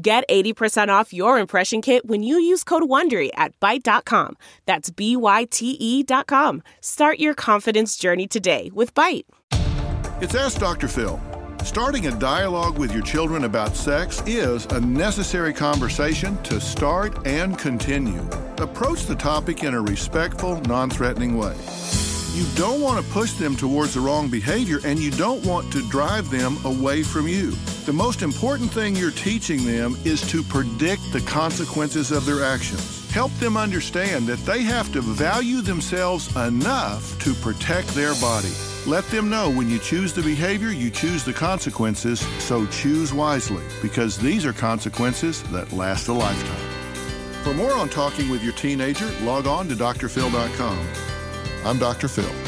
Get 80% off your impression kit when you use code WONDERY at Byte.com. That's B-Y-T-E dot com. Start your confidence journey today with Byte. It's Ask Dr. Phil. Starting a dialogue with your children about sex is a necessary conversation to start and continue. Approach the topic in a respectful, non-threatening way. You don't want to push them towards the wrong behavior and you don't want to drive them away from you. The most important thing you're teaching them is to predict the consequences of their actions. Help them understand that they have to value themselves enough to protect their body. Let them know when you choose the behavior, you choose the consequences, so choose wisely because these are consequences that last a lifetime. For more on talking with your teenager, log on to drphil.com. I'm Dr. Phil.